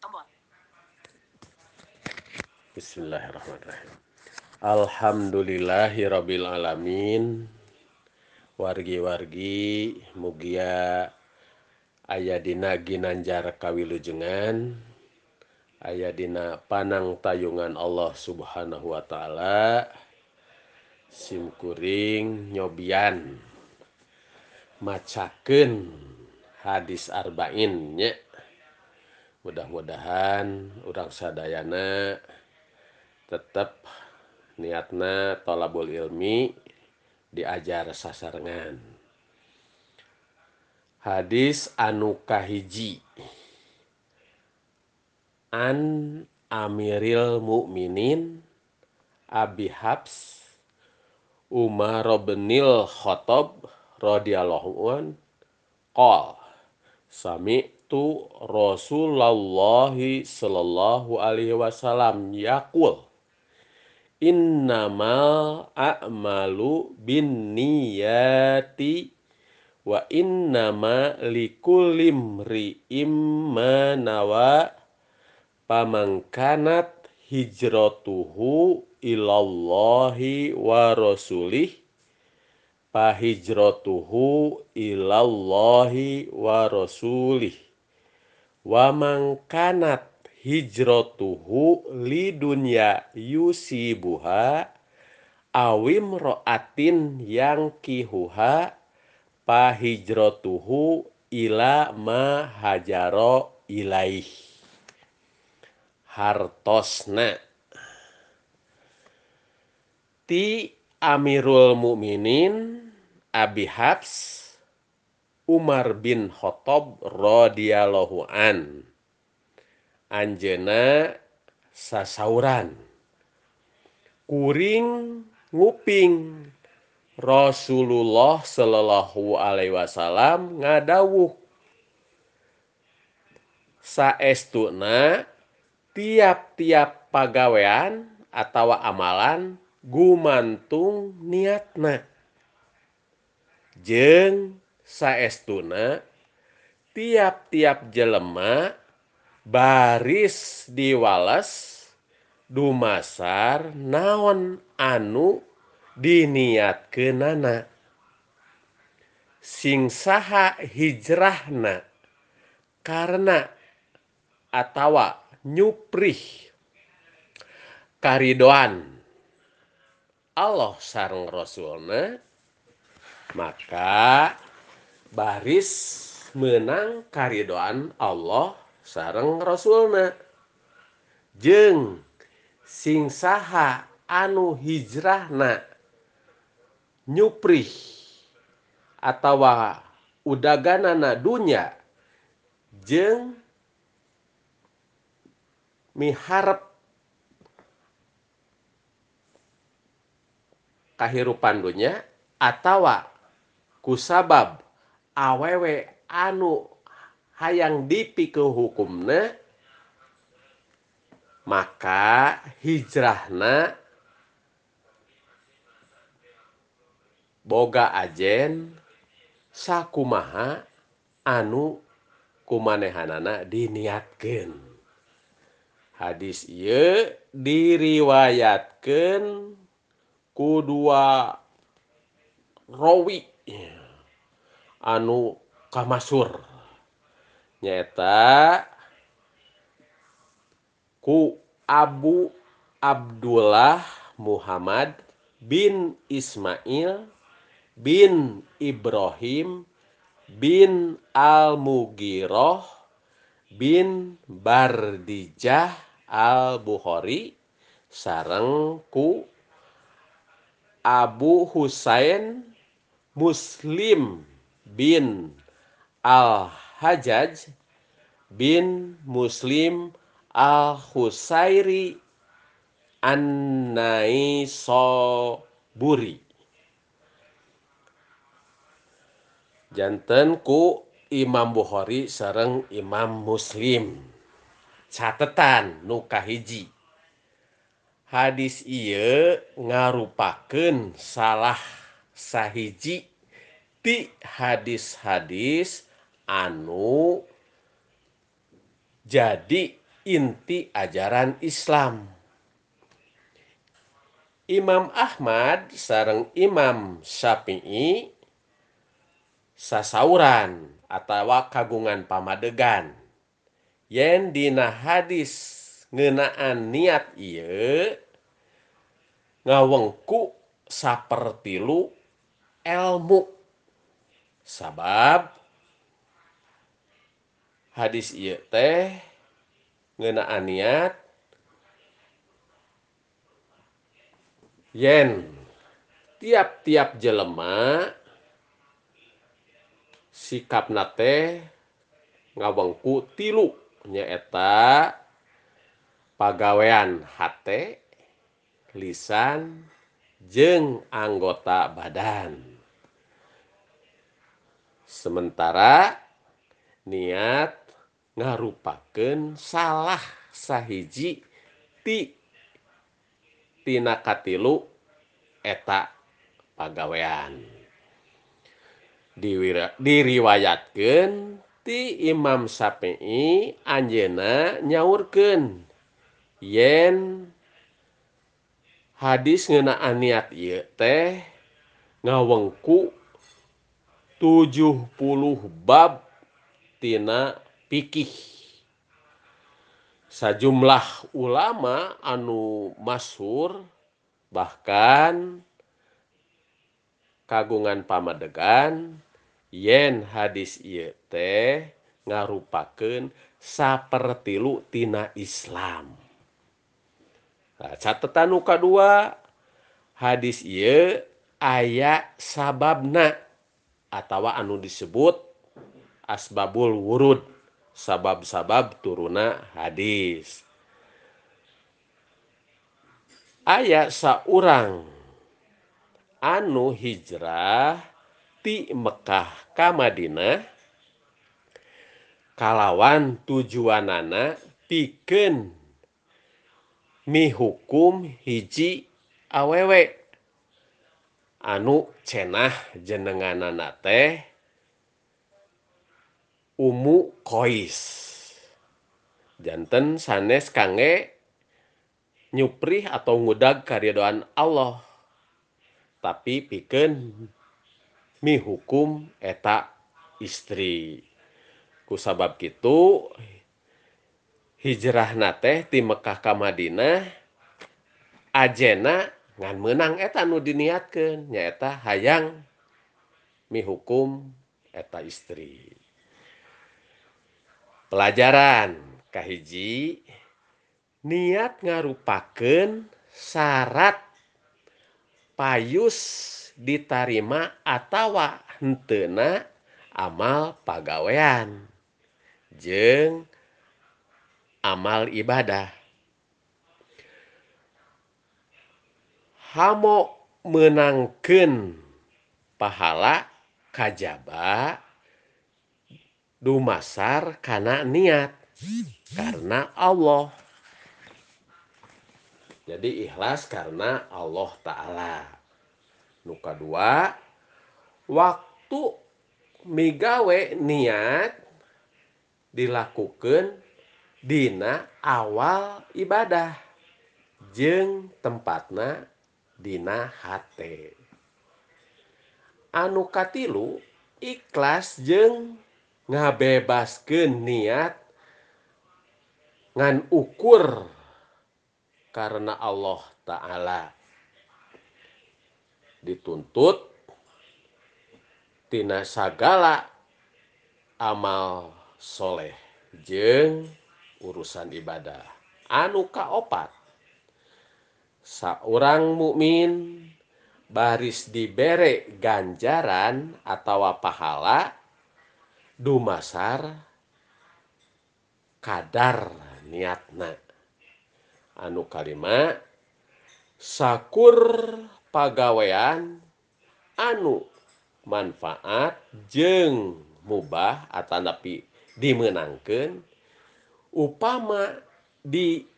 Tombol. Bismillahirrahmanirrahim. Alhamdulillahirabbil alamin. Wargi-wargi mugia aya dina ginanjar kawilujengan aya dina panang tayungan Allah Subhanahu wa taala simkuring nyobian macaken hadis arba'in arbainnya mudah-mudahan orang sadayana tetap niatna tolabul ilmi diajar sasarengan. Hadis anu kahiji. An Amiril Mukminin Abi Habs Umar binil Khattab radhiyallahu an qol sami tu Rasulullah sallallahu alaihi wasallam yaqul innamal a'malu binniyati wa innama likulli imri'im ma nawa pamangkanat hijratuhu ilallahi wa rasulih hijratuhu ilallahi wa rasulih wa mangkanat hijratuhu lidunya yusibuha awim ro'atin yang kihuha pahijratuhu ila ma hajaro ilaih. Hartosna. Ti Amirul Mukminin Abi Habs Umar bin Khattab radhiyallahu an. Anjena sasauran. Kuring nguping Rasulullah Shallallahu Alaihi Wasallam ngadawuh saestuna tiap-tiap pagawean atau amalan gumantung niatna jeng saestuna tiap-tiap jelema baris diwales dumasar naon anu diniatkeunana. Sing saha hijrahna karena atawa nyuprih karidoan Allah sarang Rasulna maka baris menang karidoan Allah sareng Rasulna. Jeng sing saha anu hijrahna nyuprih atawa udaganana dunya jeng miharep kahirupan dunya atawa kusabab awewe anu hayang dipikul hukumna maka hijrahna boga ajen sakumaha anu kumanehanana diniatkan hadis ye diriwayatkan kedua rowi anu kamasur nyata ku Abu Abdullah Muhammad bin Ismail bin Ibrahim bin Al-Mugiroh bin Bardijah Al-Bukhari sarengku Abu Husain Muslim. Bin Al-Hajjaj bin Muslim Al-Husairi An-Naisoburi janten ku Imam Bukhari sareng Imam Muslim. Catetan nu kahiji hadis ieu ngarupakeun salah sahiji ti hadis-hadis anu jadi inti ajaran Islam. Imam Ahmad sareng Imam Syafi'i sasauran atau kagungan pamadegan. Yen dina hadis ngenaan niat iye ngawengku sapertilu ilmu. sabab hadis ieu teh ngeunaan niat yen tiap-tiap jelema sikap nate ngawengku tilu nyaeta pagawean hate lisan jeng anggota badan. sementara niat ngarupaken salah sahiji ti tina katilu eta pagawean. Diwira, diriwayatkan ti Imam Syafi'i anjena nyaurkeun yen hadis ngeunaan niat ieu teh ngawengku 70 bab tina pikih sajumlah ulama anu Masur bahkan kagungan pamadegan yen hadis ieu teh ngarupakeun sapertilu tina Islam. Nah, catatan uka2 hadis ieu aya sababna. atawa anu disebut asbabul wurud sabab-sabab turuna hadis. Ayaah saurang anu hijrah di Mekkah Kamadinah kalawan tujuan anak piken mihukum hiji awewek anu cenah jenenganana teh Umu Kois. Jantan sanes kangge nyupri atau ngudag karya Allah. Tapi piken mi hukum eta istri. Kusabab gitu hijrah na teh di Mekkah Madinah ajena ngan menang eta nu diniatkan nyaeta hayang mihukum eta istri. Pelajaran Kahiji niat ngarupaken syarat payus ditarima atawa hentena amal pagawean. Jeng amal ibadah. Hamo menangken pahala kajaba dumasar karena niat karena Allah. Jadi ikhlas karena Allah ta'ala. Nuka dua waktu migawe niat dilakukan Dina awal ibadah jeng tempatna Dina hate. Anu katilu ikhlas jeng ngabebaskeun niat ngan ukur karena Allah ta'ala. Dituntut tina sagala amal soleh jeng urusan ibadah. Anu kaopat? seorang mukmin baris diberek ganjaran atau pahala dumasar kadar niatna. Anu kalima sakur pagawean anu manfaat jeng mubah atau napi dimenangkan upama di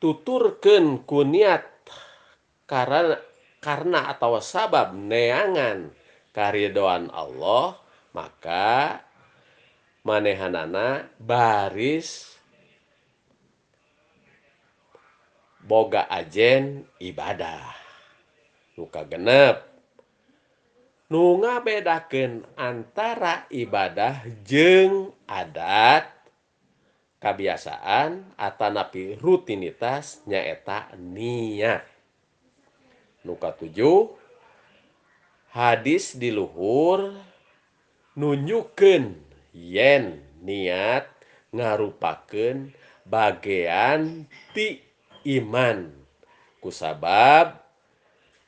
tuturken kuniat karena karena atau sabab neangan karidoan Allah maka manehanana baris boga ajen ibadah. Luka genep nu ngabedakeun antara ibadah jeng adat kebiasaan Atanapi rutinitas nyaeta niat nuka tujuh hadis diluhur nunjuken yen niat ngarupaken bagian ti iman. Kusabab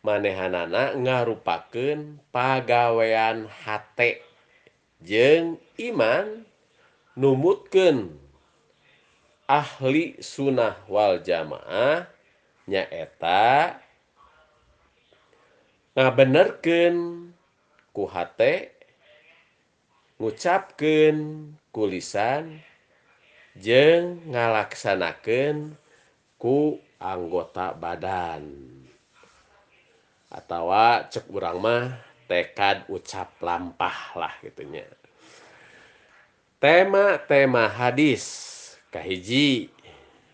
manehanana ngarupaken pagawean hate. Jeng iman numutken ahli sunnah Wal jamaah nyaeta nah benerken kuhate ngucapken kulisan jeng ngalaksanakeun ku anggota badan. Atau cek urang mah tekad ucap lampah lah gitunya. Tema-tema hadis. kahiji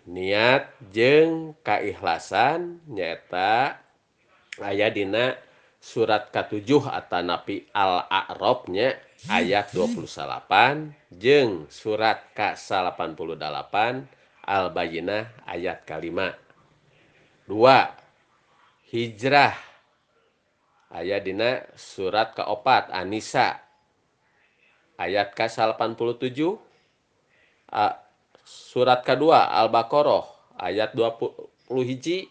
niat jeng keikhlasan nyata aya dina surat K7 Atanapi al-arobnya ayat 28 jeng surat Kasa 88 Al-bayinah ayat kalimat 2 hijrah ayat Dina surat keopat Anissa ayat Kasa 87 a surat kedua Al-baqarah ayat 20 hiji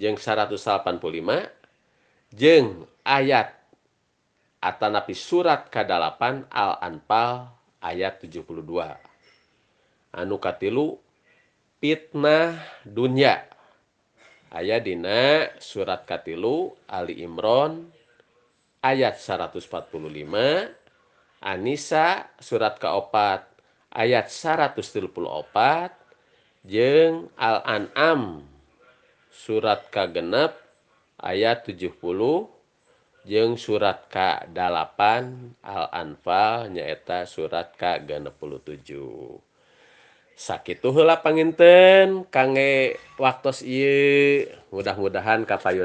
jeng 185 jeng ayat atanapi surat ke-8 Al-Anfal ayat 72 anu katilu fitnah dunya. Ayat dina surat katilu Ali Imron ayat 145 Anisa surat keopat ayat 134 jeng Al-An'am surat kagenep ayat 70 jeng surat K8 Al-Anfal nyaeta surat K67. Sakitu heula panginten kangge waktos ieu mudah-mudahan kapayun